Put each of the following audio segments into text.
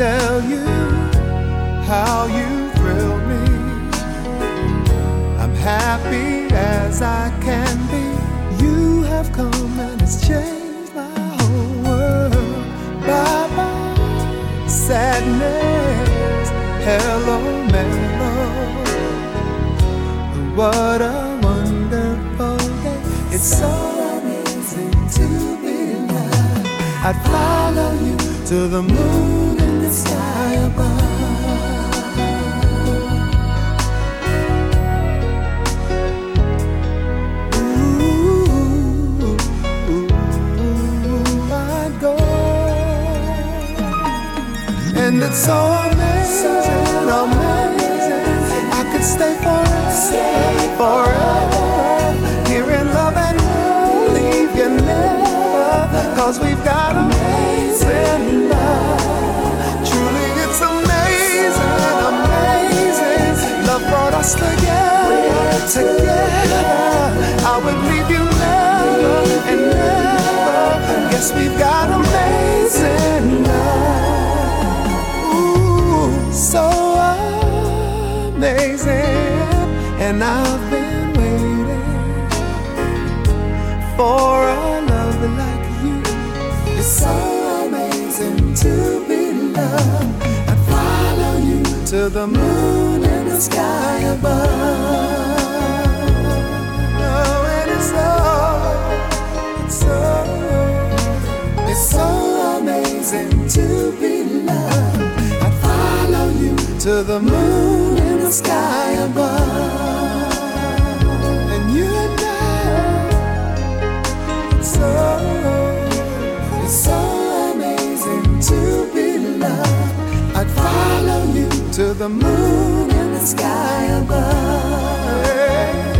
tell you how you thrill me. I'm happy as I can be. You have come and it's changed my whole world. Bye bye, sadness. Hello, mellow. What a wonderful day. It's so amazing to be alive. I'd follow you to the moon sky above. And it's so amazing, amazing. I could stay forever, forever. Here in love and leave you never. Cause we've got amazing together, together. I would leave you never and never. Guess we've got amazing love. Ooh, so amazing. And I've been waiting for a love like you. It's so amazing to be loved. Follow you to the moon sky above. Oh, it's so, it's so, it's so amazing to be loved. I'd follow you to the moon in the sky above. To the moon in the sky above.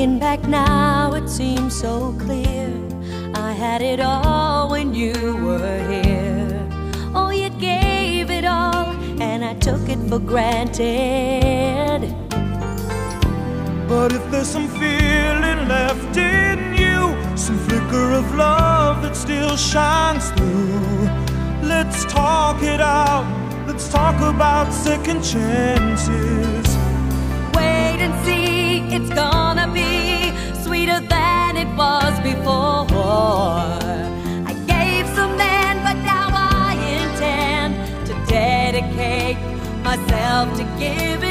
Looking back now, it seems so clear. I had it all when you were here. Oh, you gave it all, and I took it for granted. But if there's some feeling left in you, some flicker of love that still shines through, let's talk it out. Let's talk about second chances. Wait and see, it's gonna be it was before. I gave some men, but now I intend to dedicate myself to giving.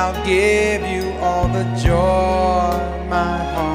I'll give you all the joy my heart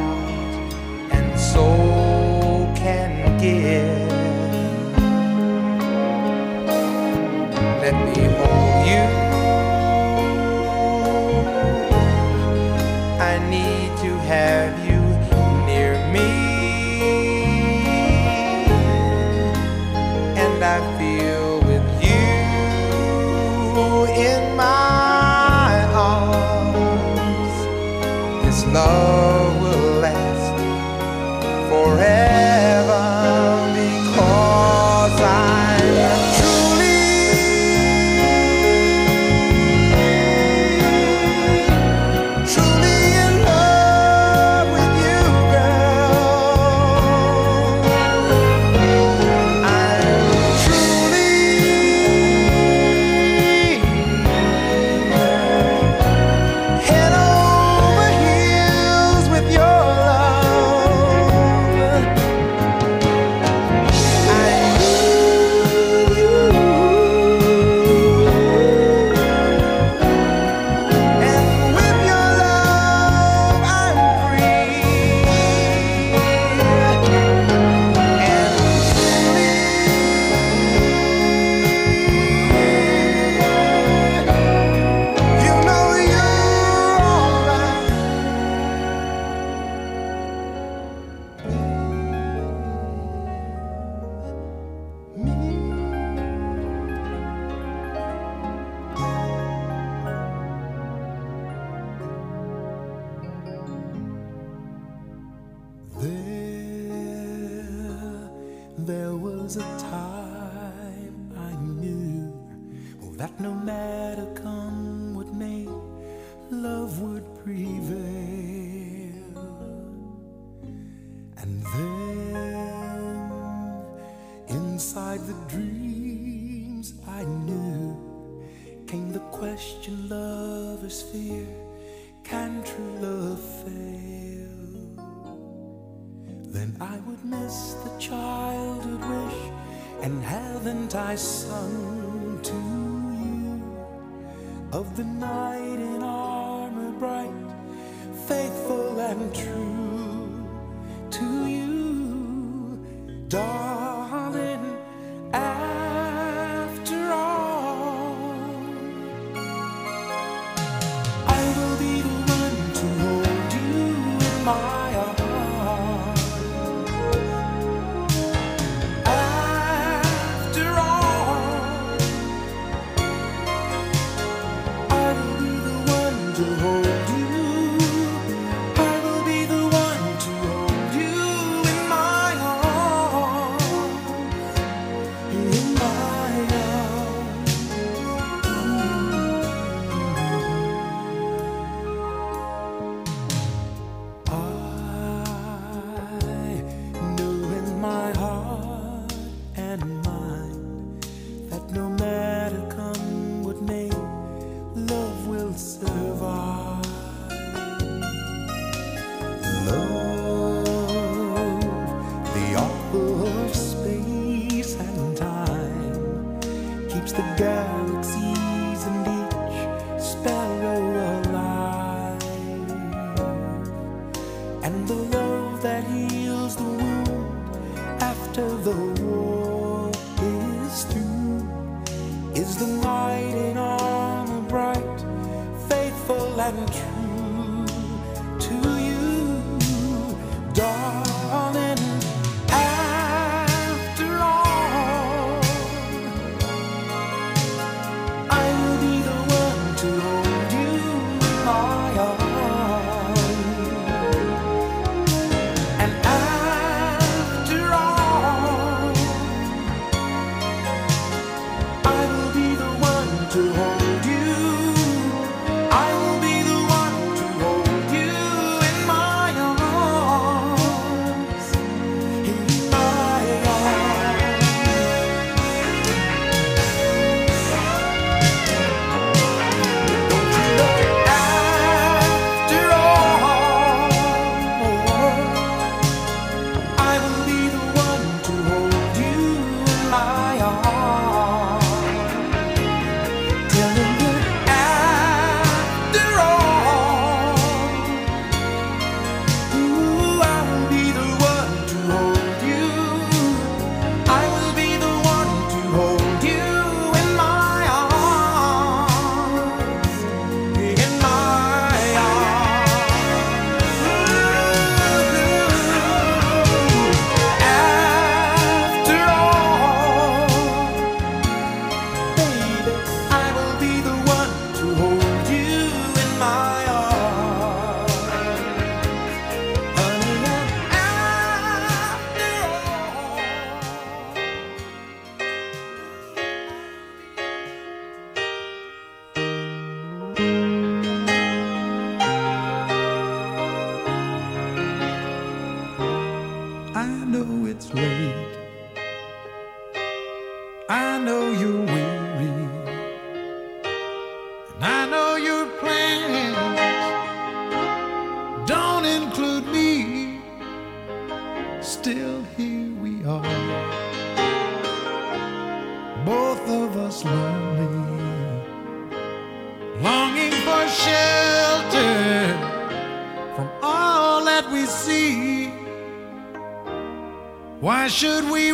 should we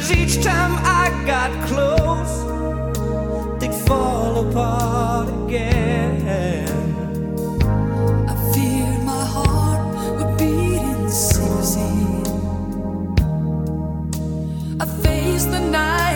Cause each time I got close, they'd fall apart again. I feared my heart would beat in secrecy. I faced the night.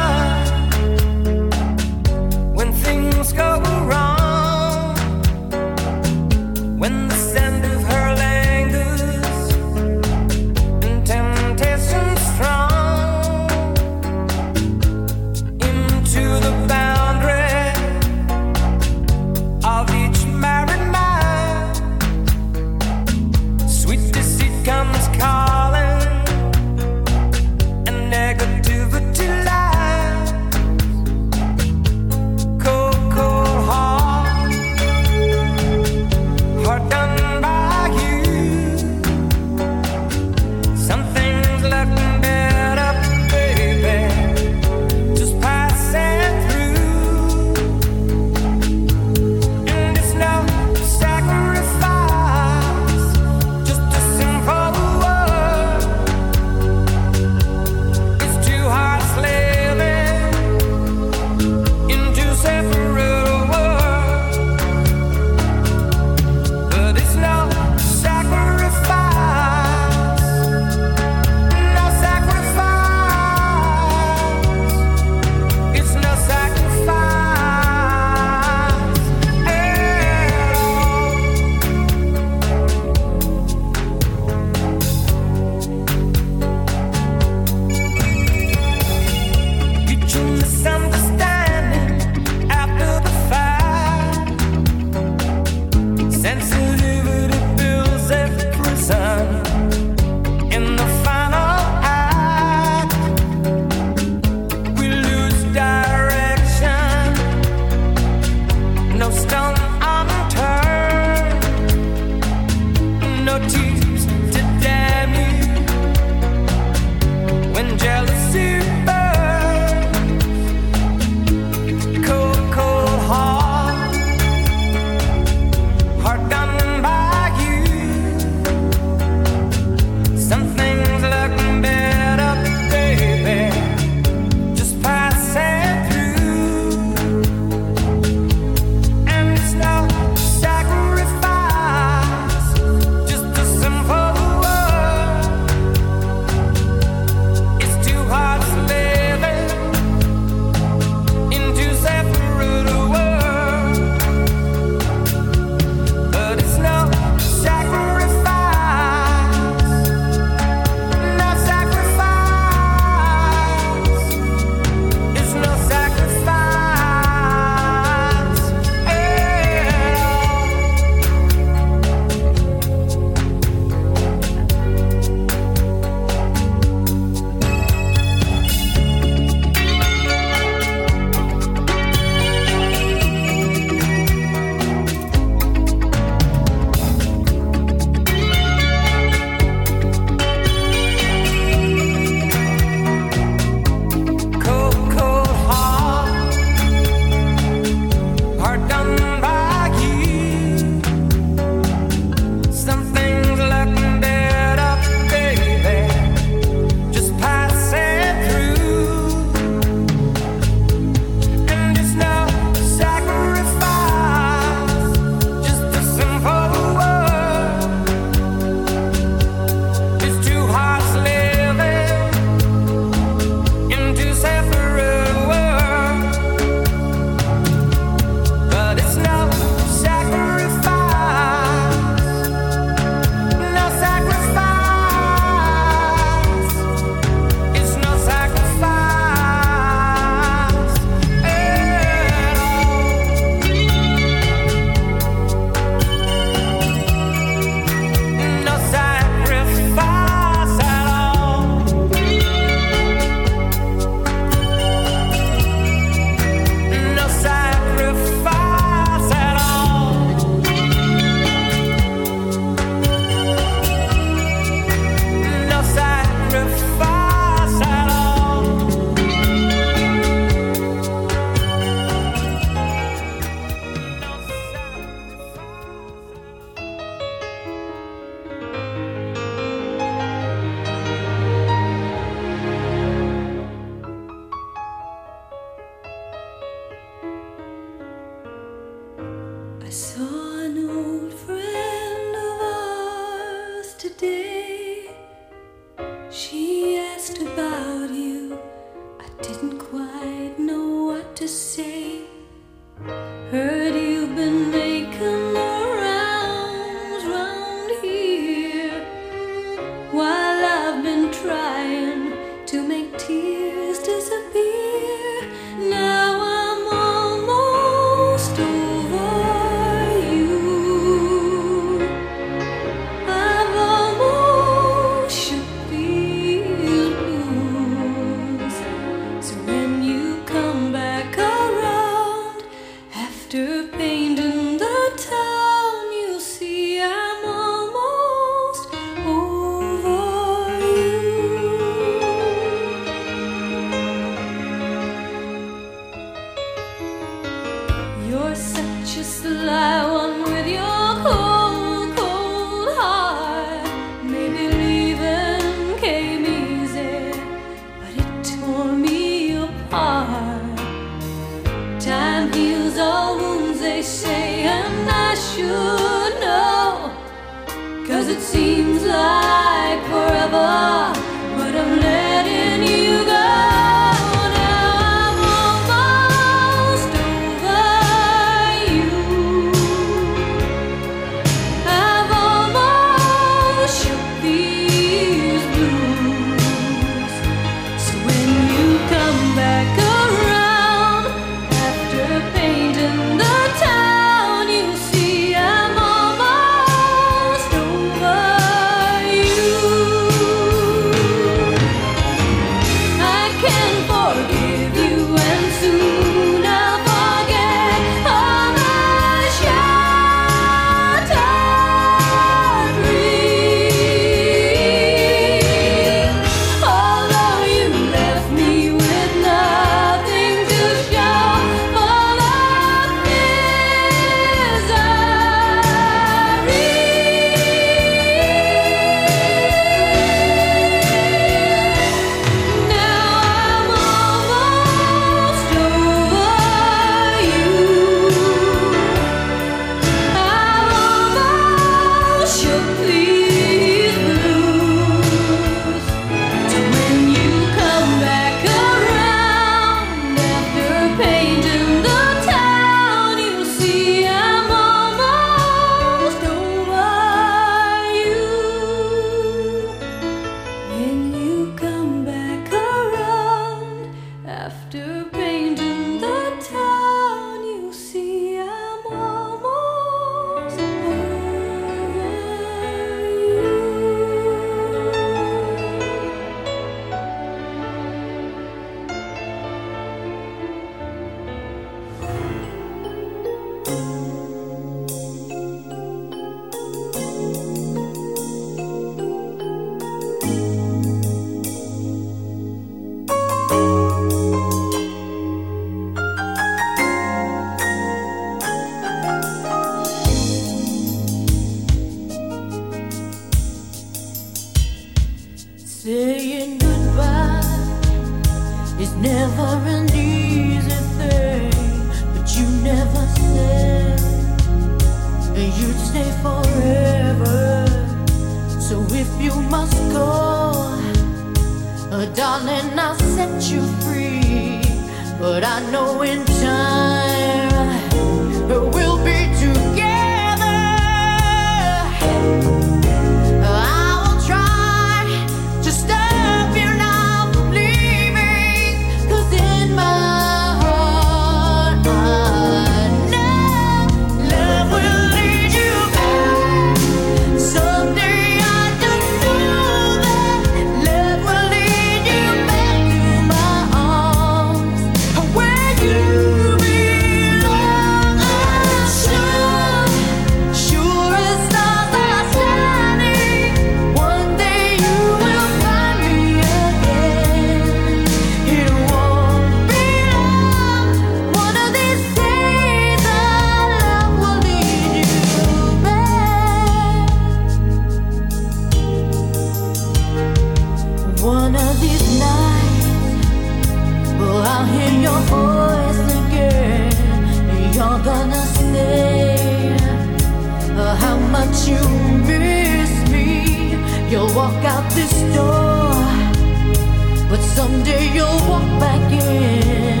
Someday you'll walk back in.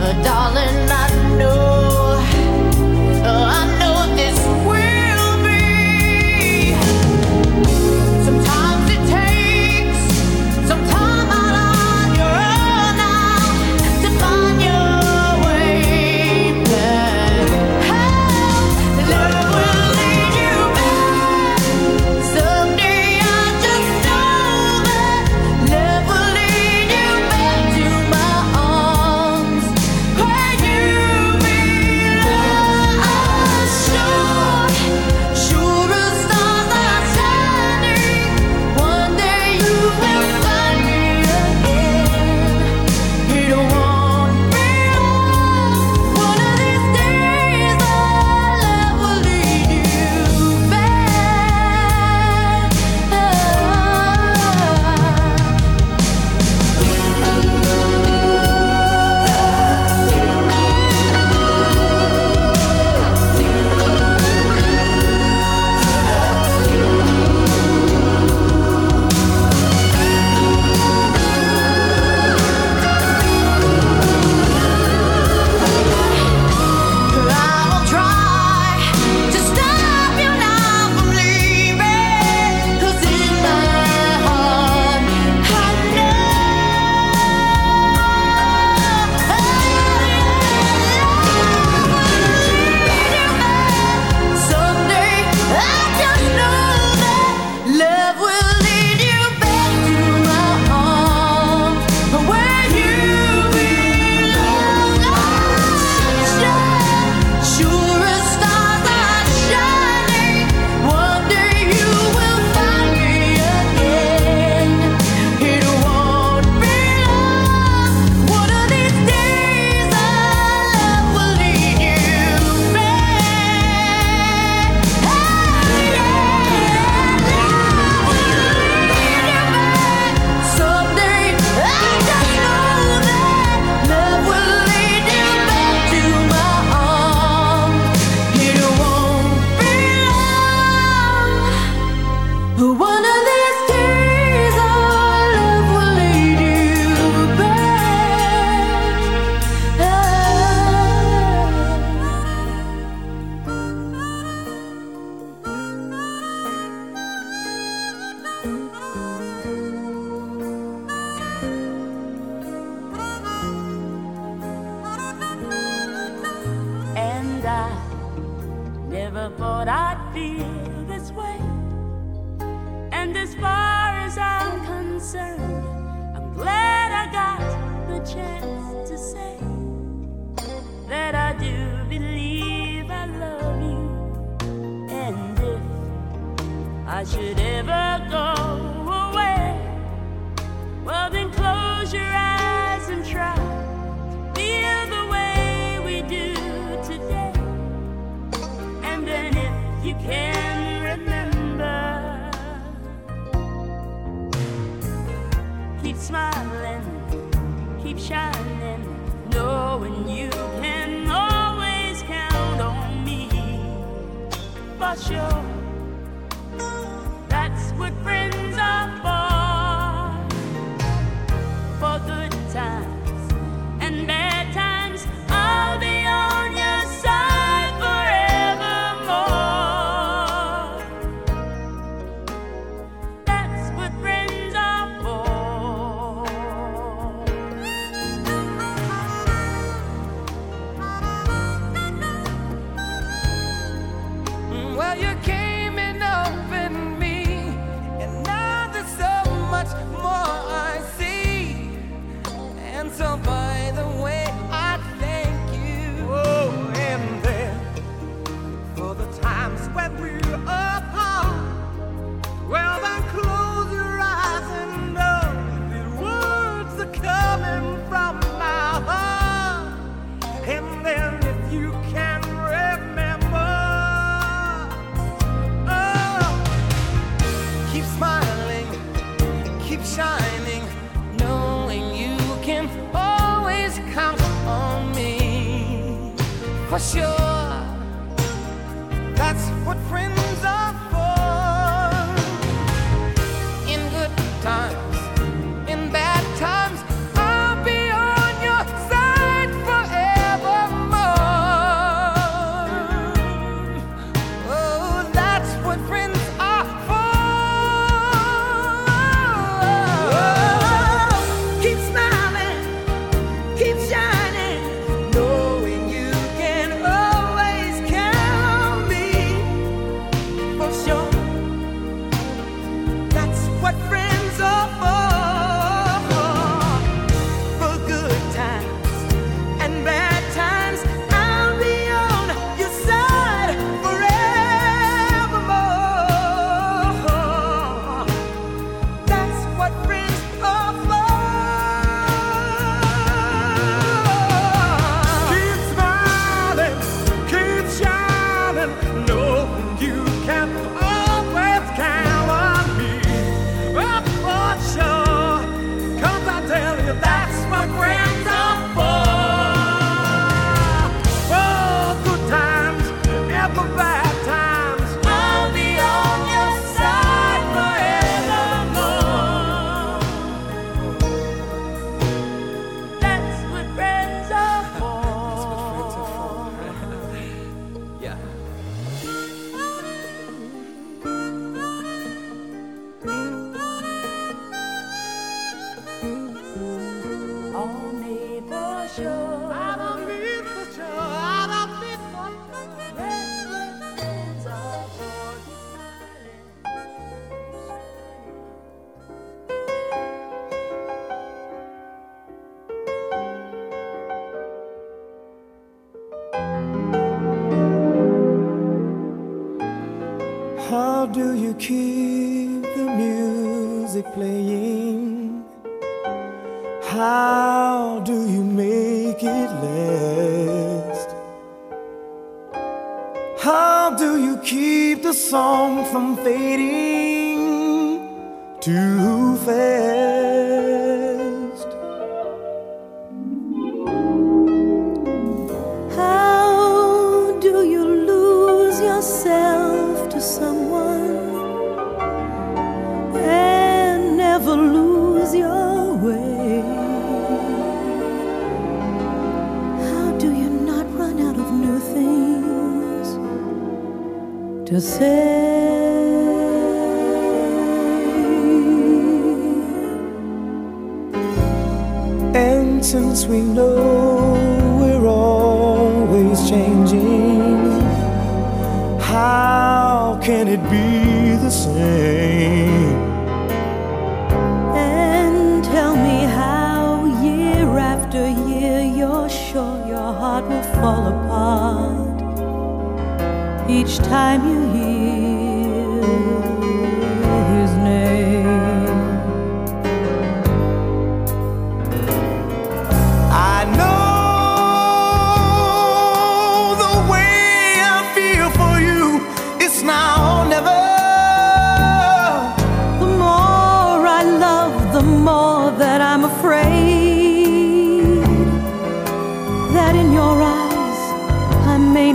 Uh, darling, I know,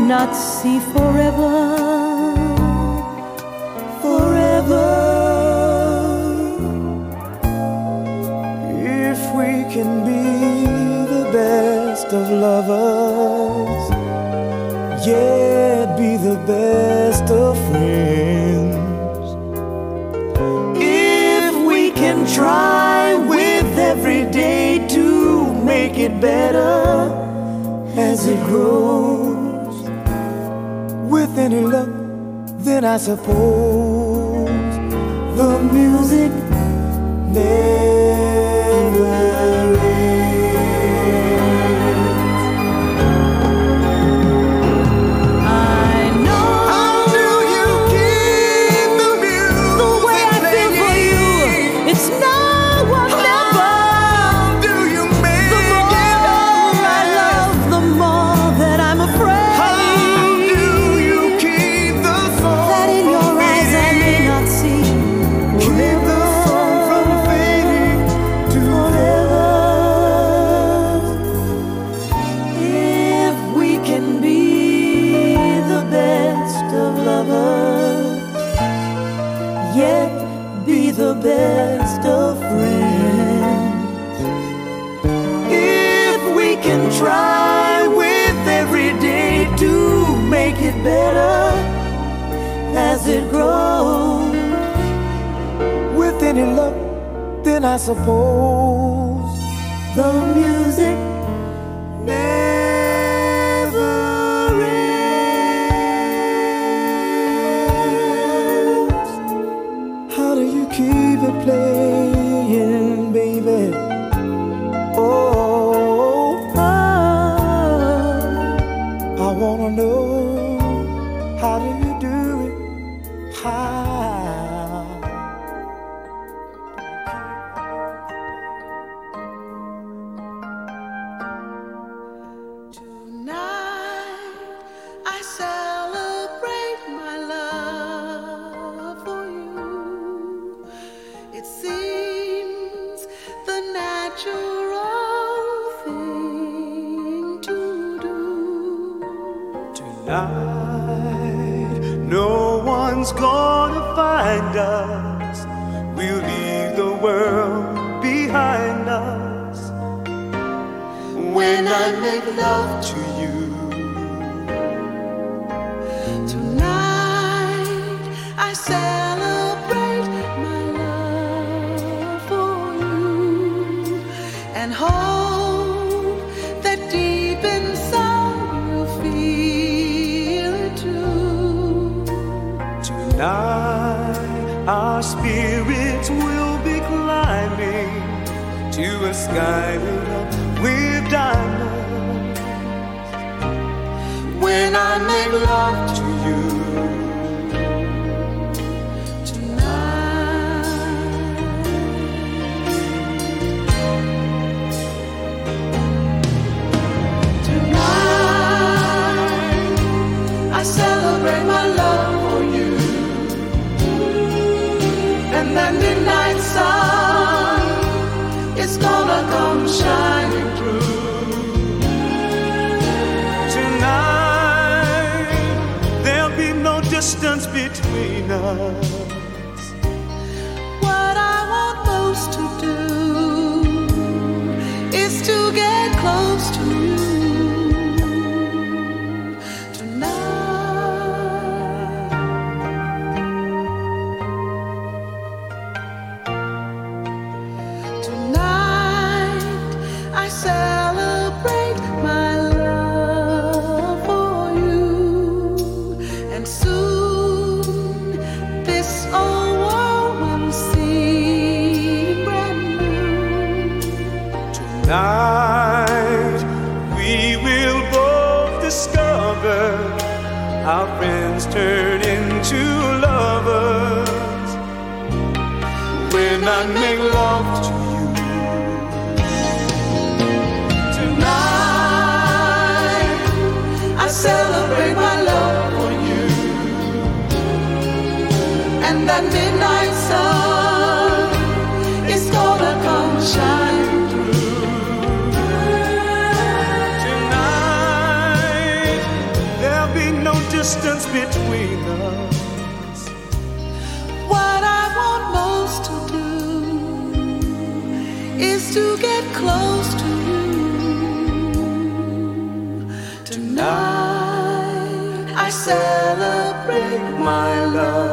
not see forever. Forever. If we can be the best of lovers, yet be the best of friends. If we can try with every day to make it better as it grows any luck, then I suppose the music never. I suppose. The music my love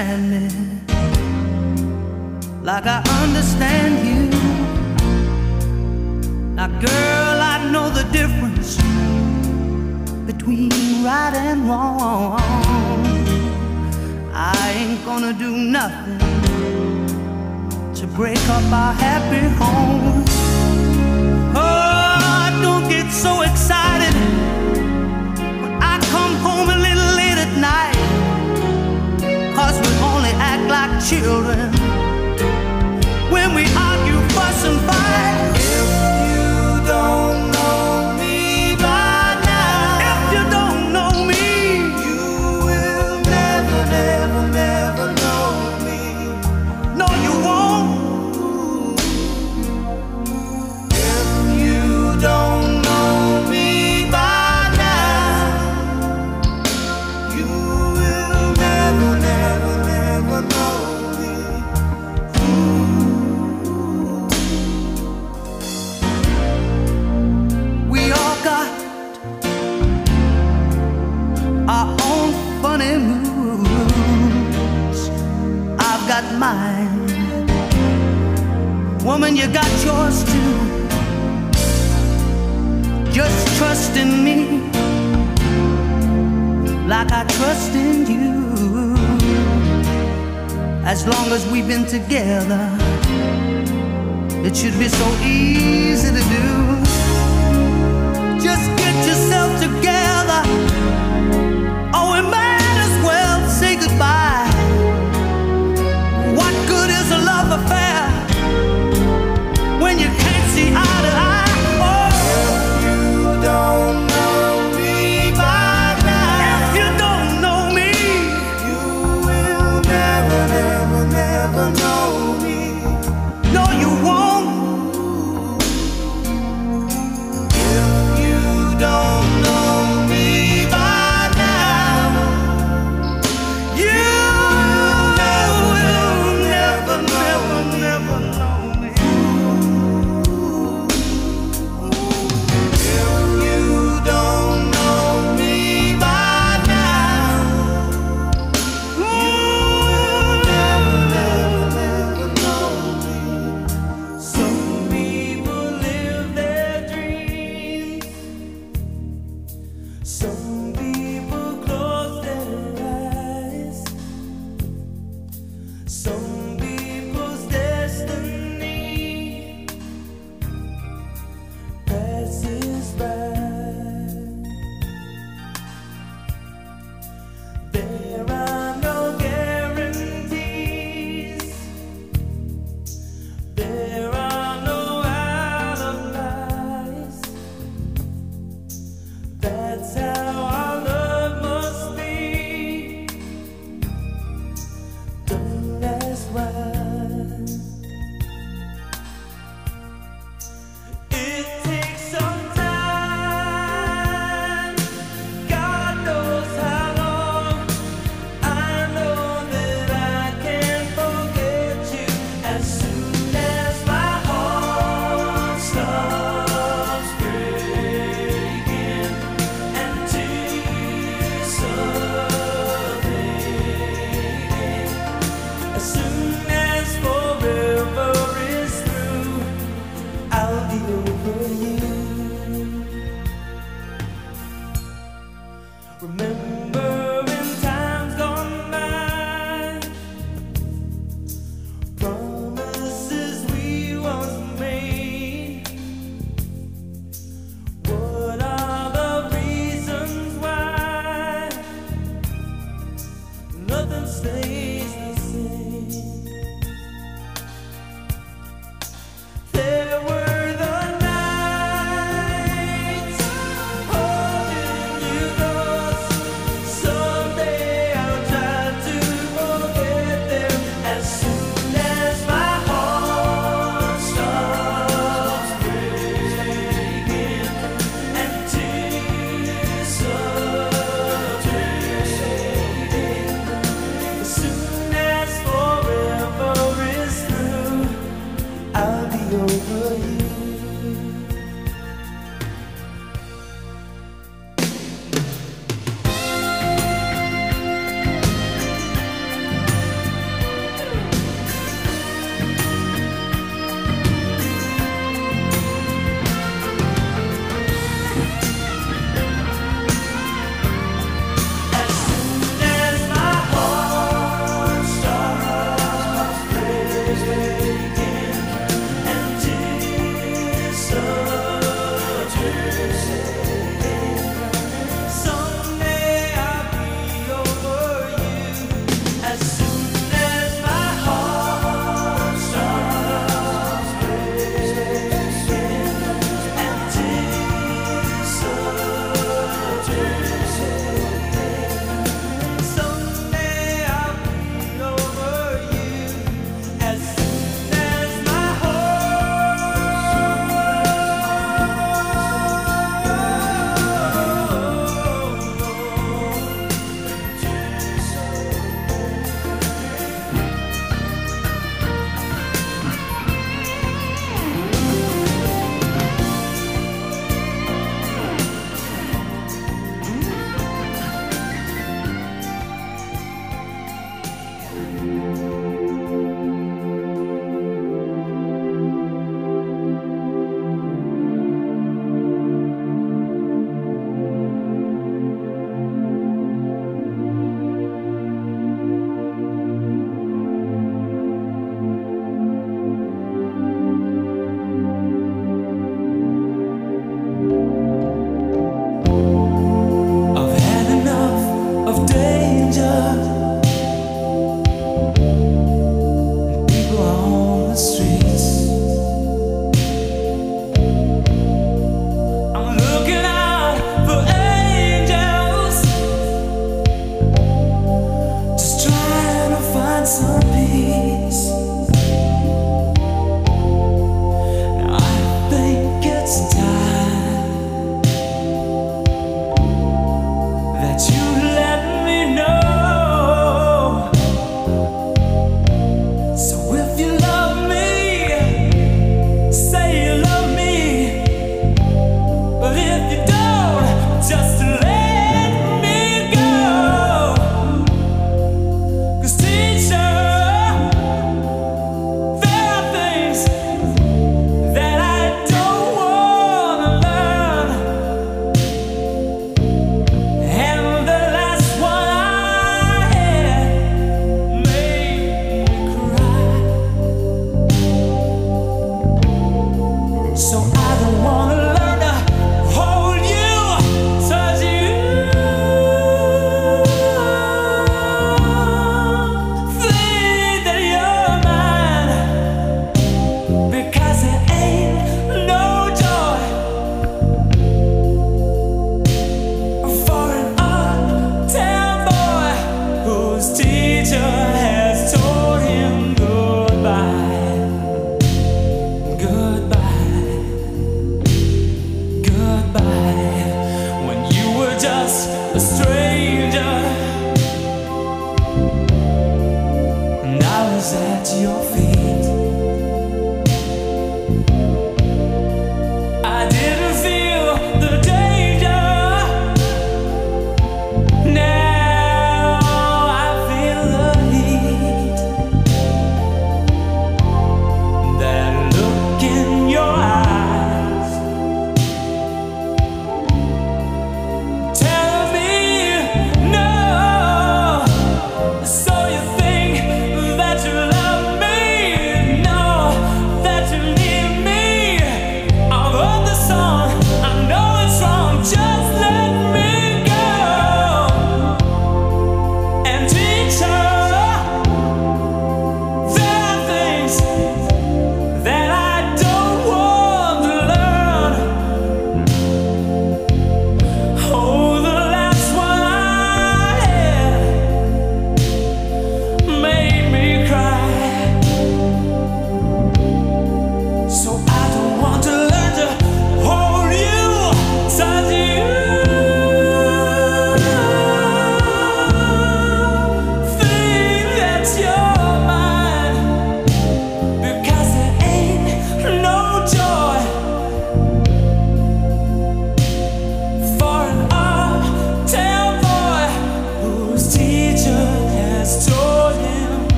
understand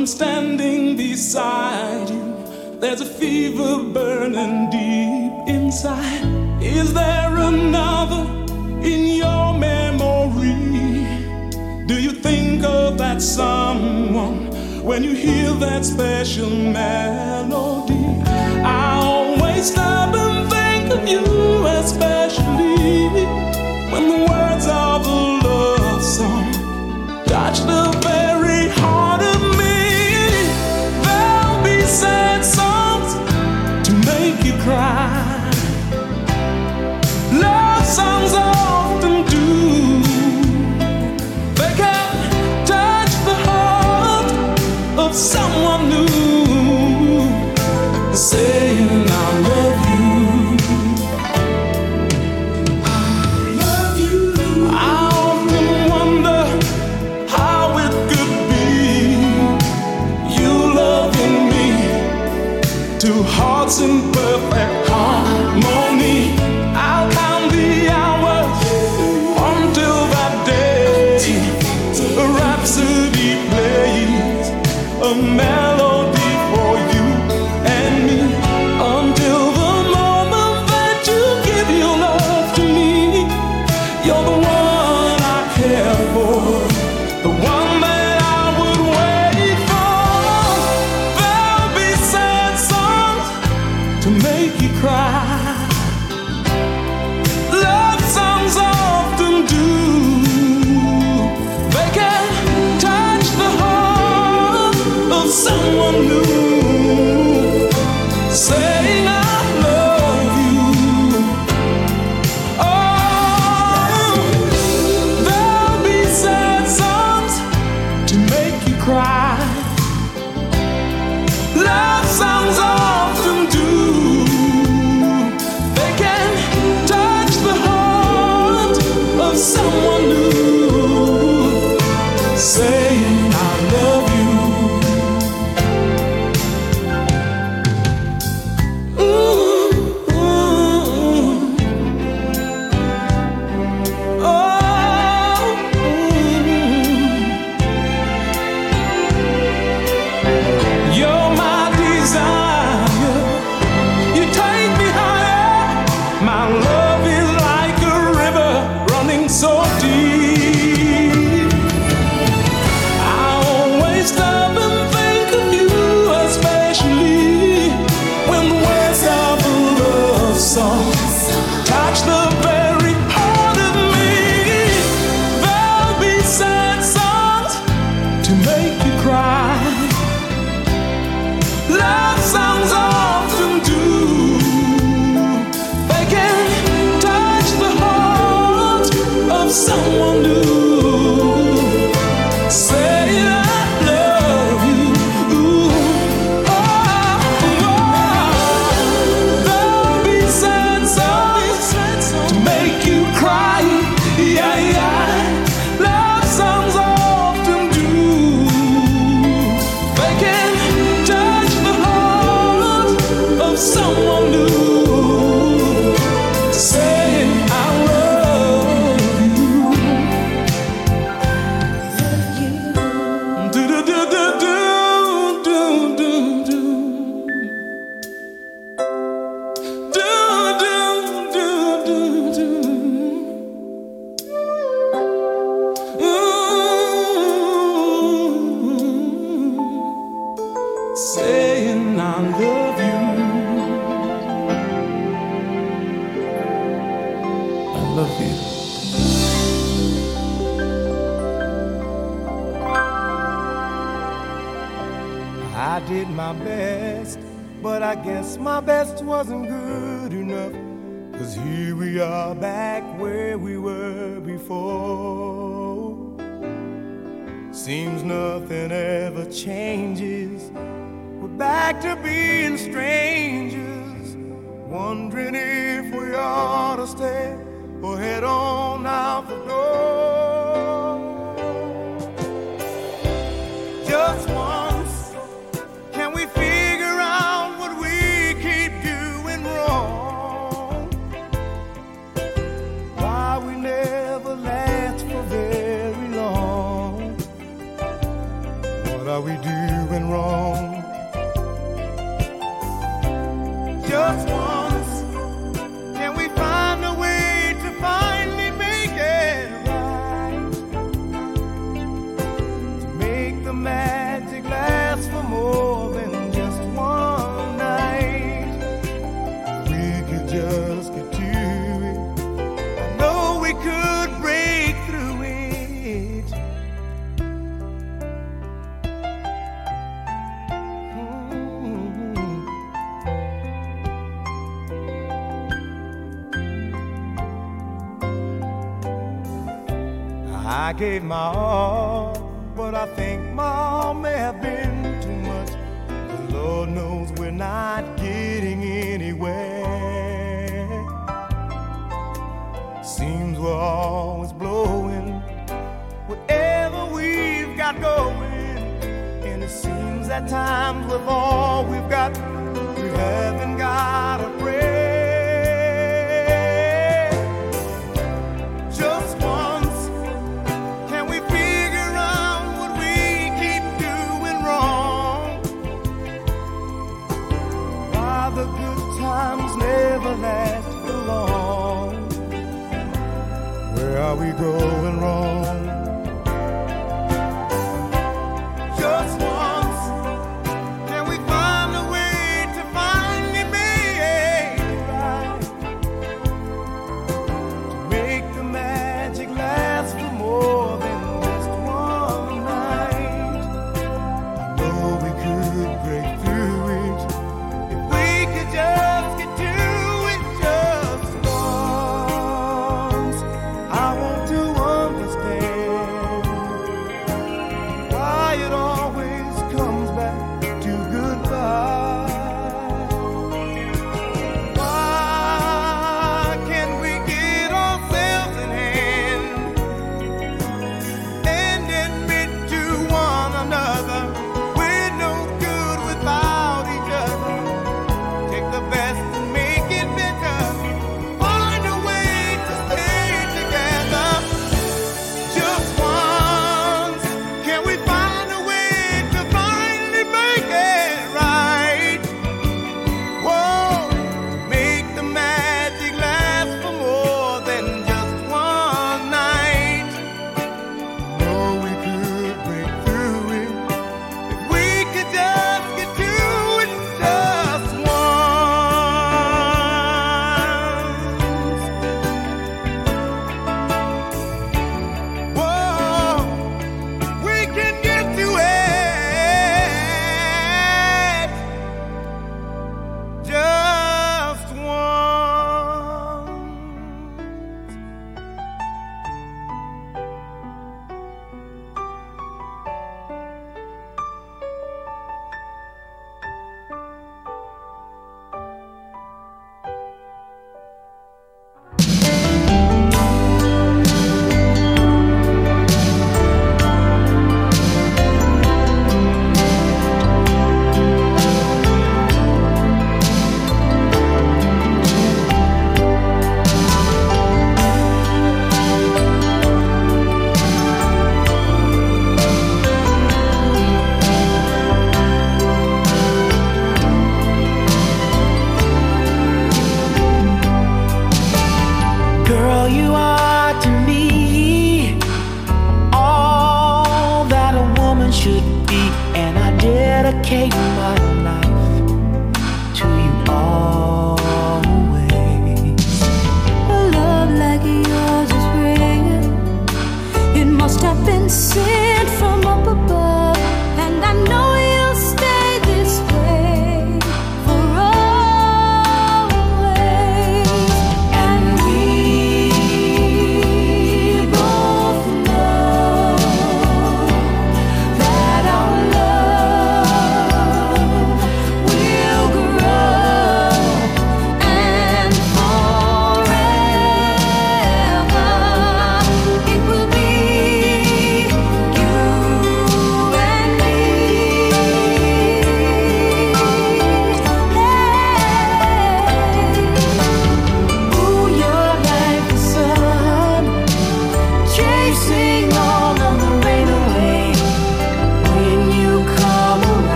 I'm standing beside you, there's a fever burning deep inside. Is there another in your memory? Do you think of that someone when you hear that special melody? I always stop and think of you, especially when the words of a love song touch the cry. Yeah, yeah.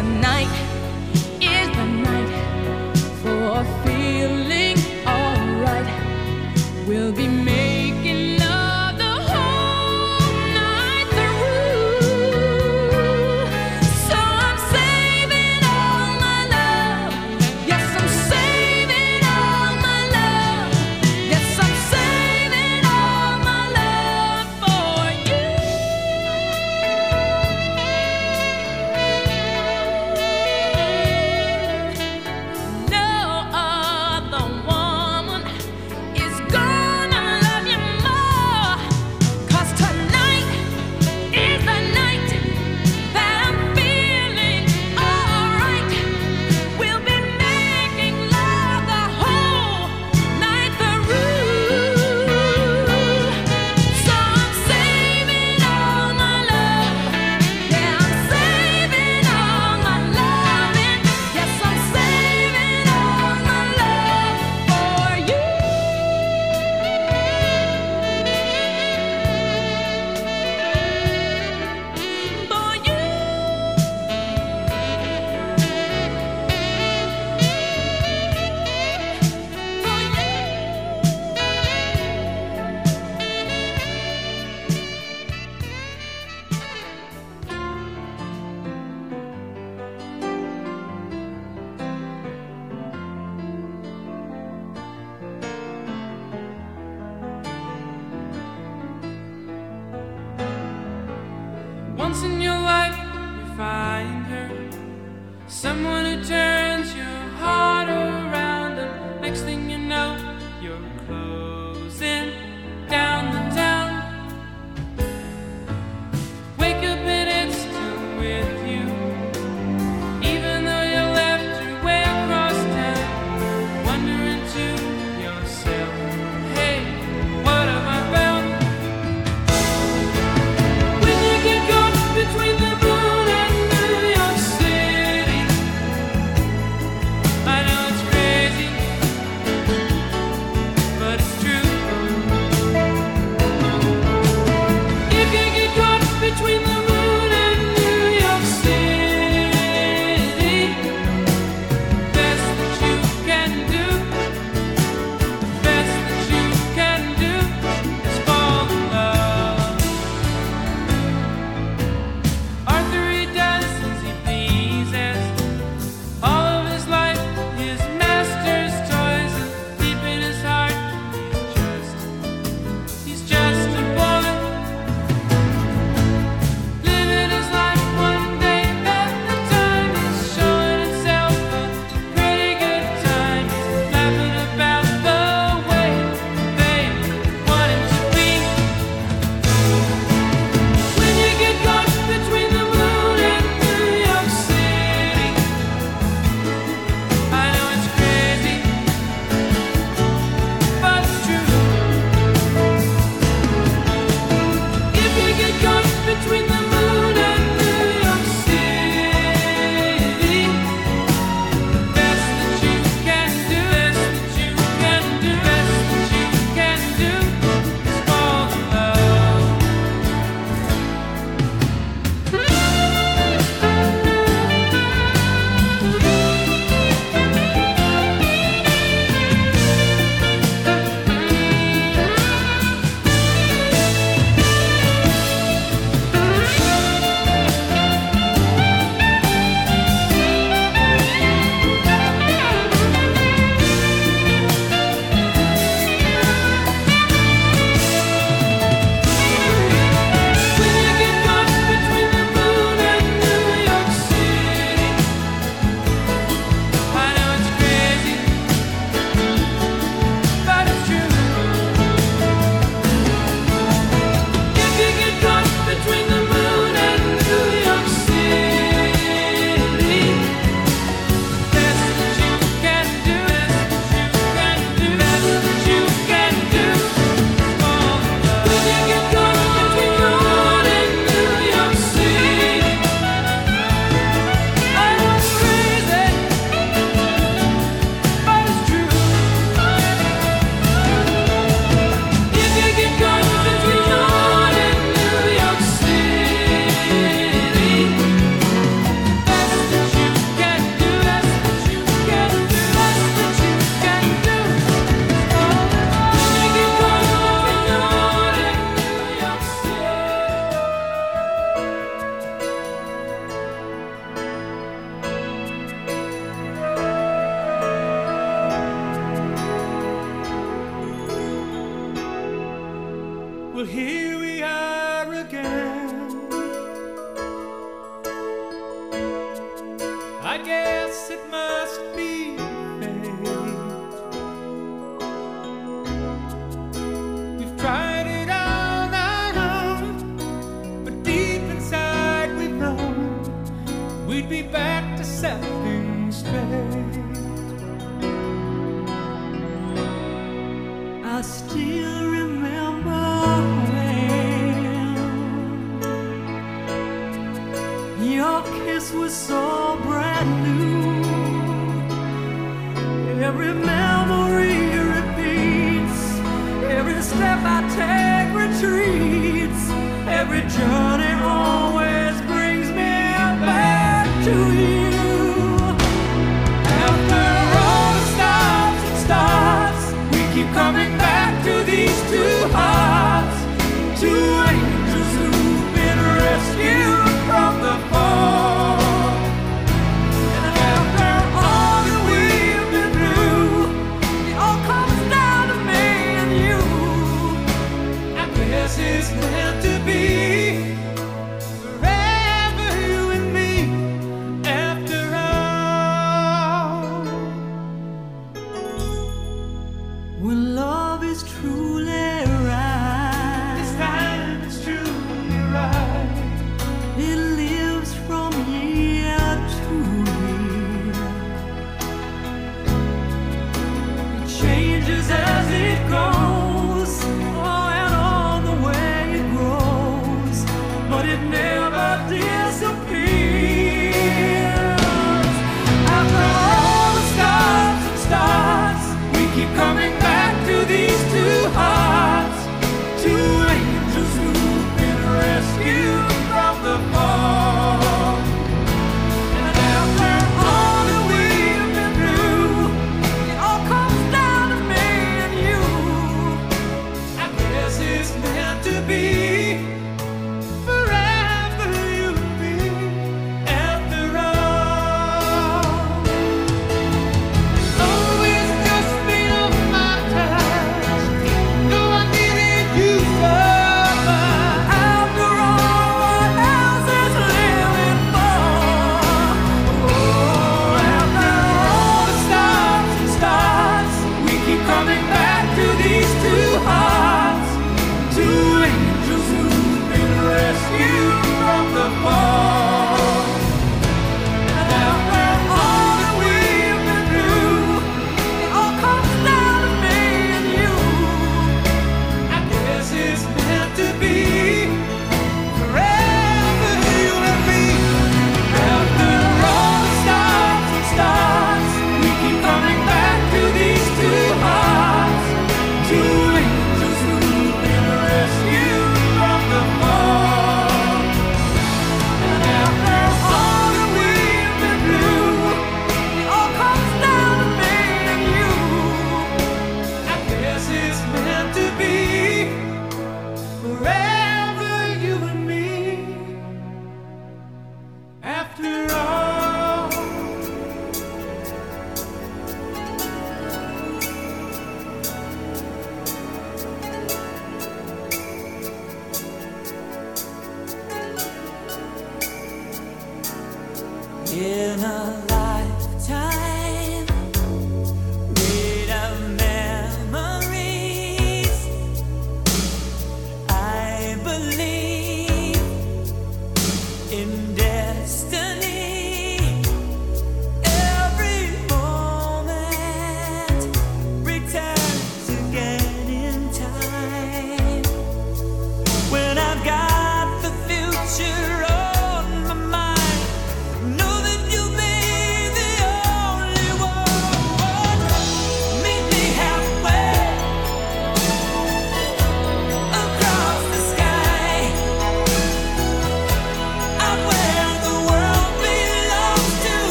Cause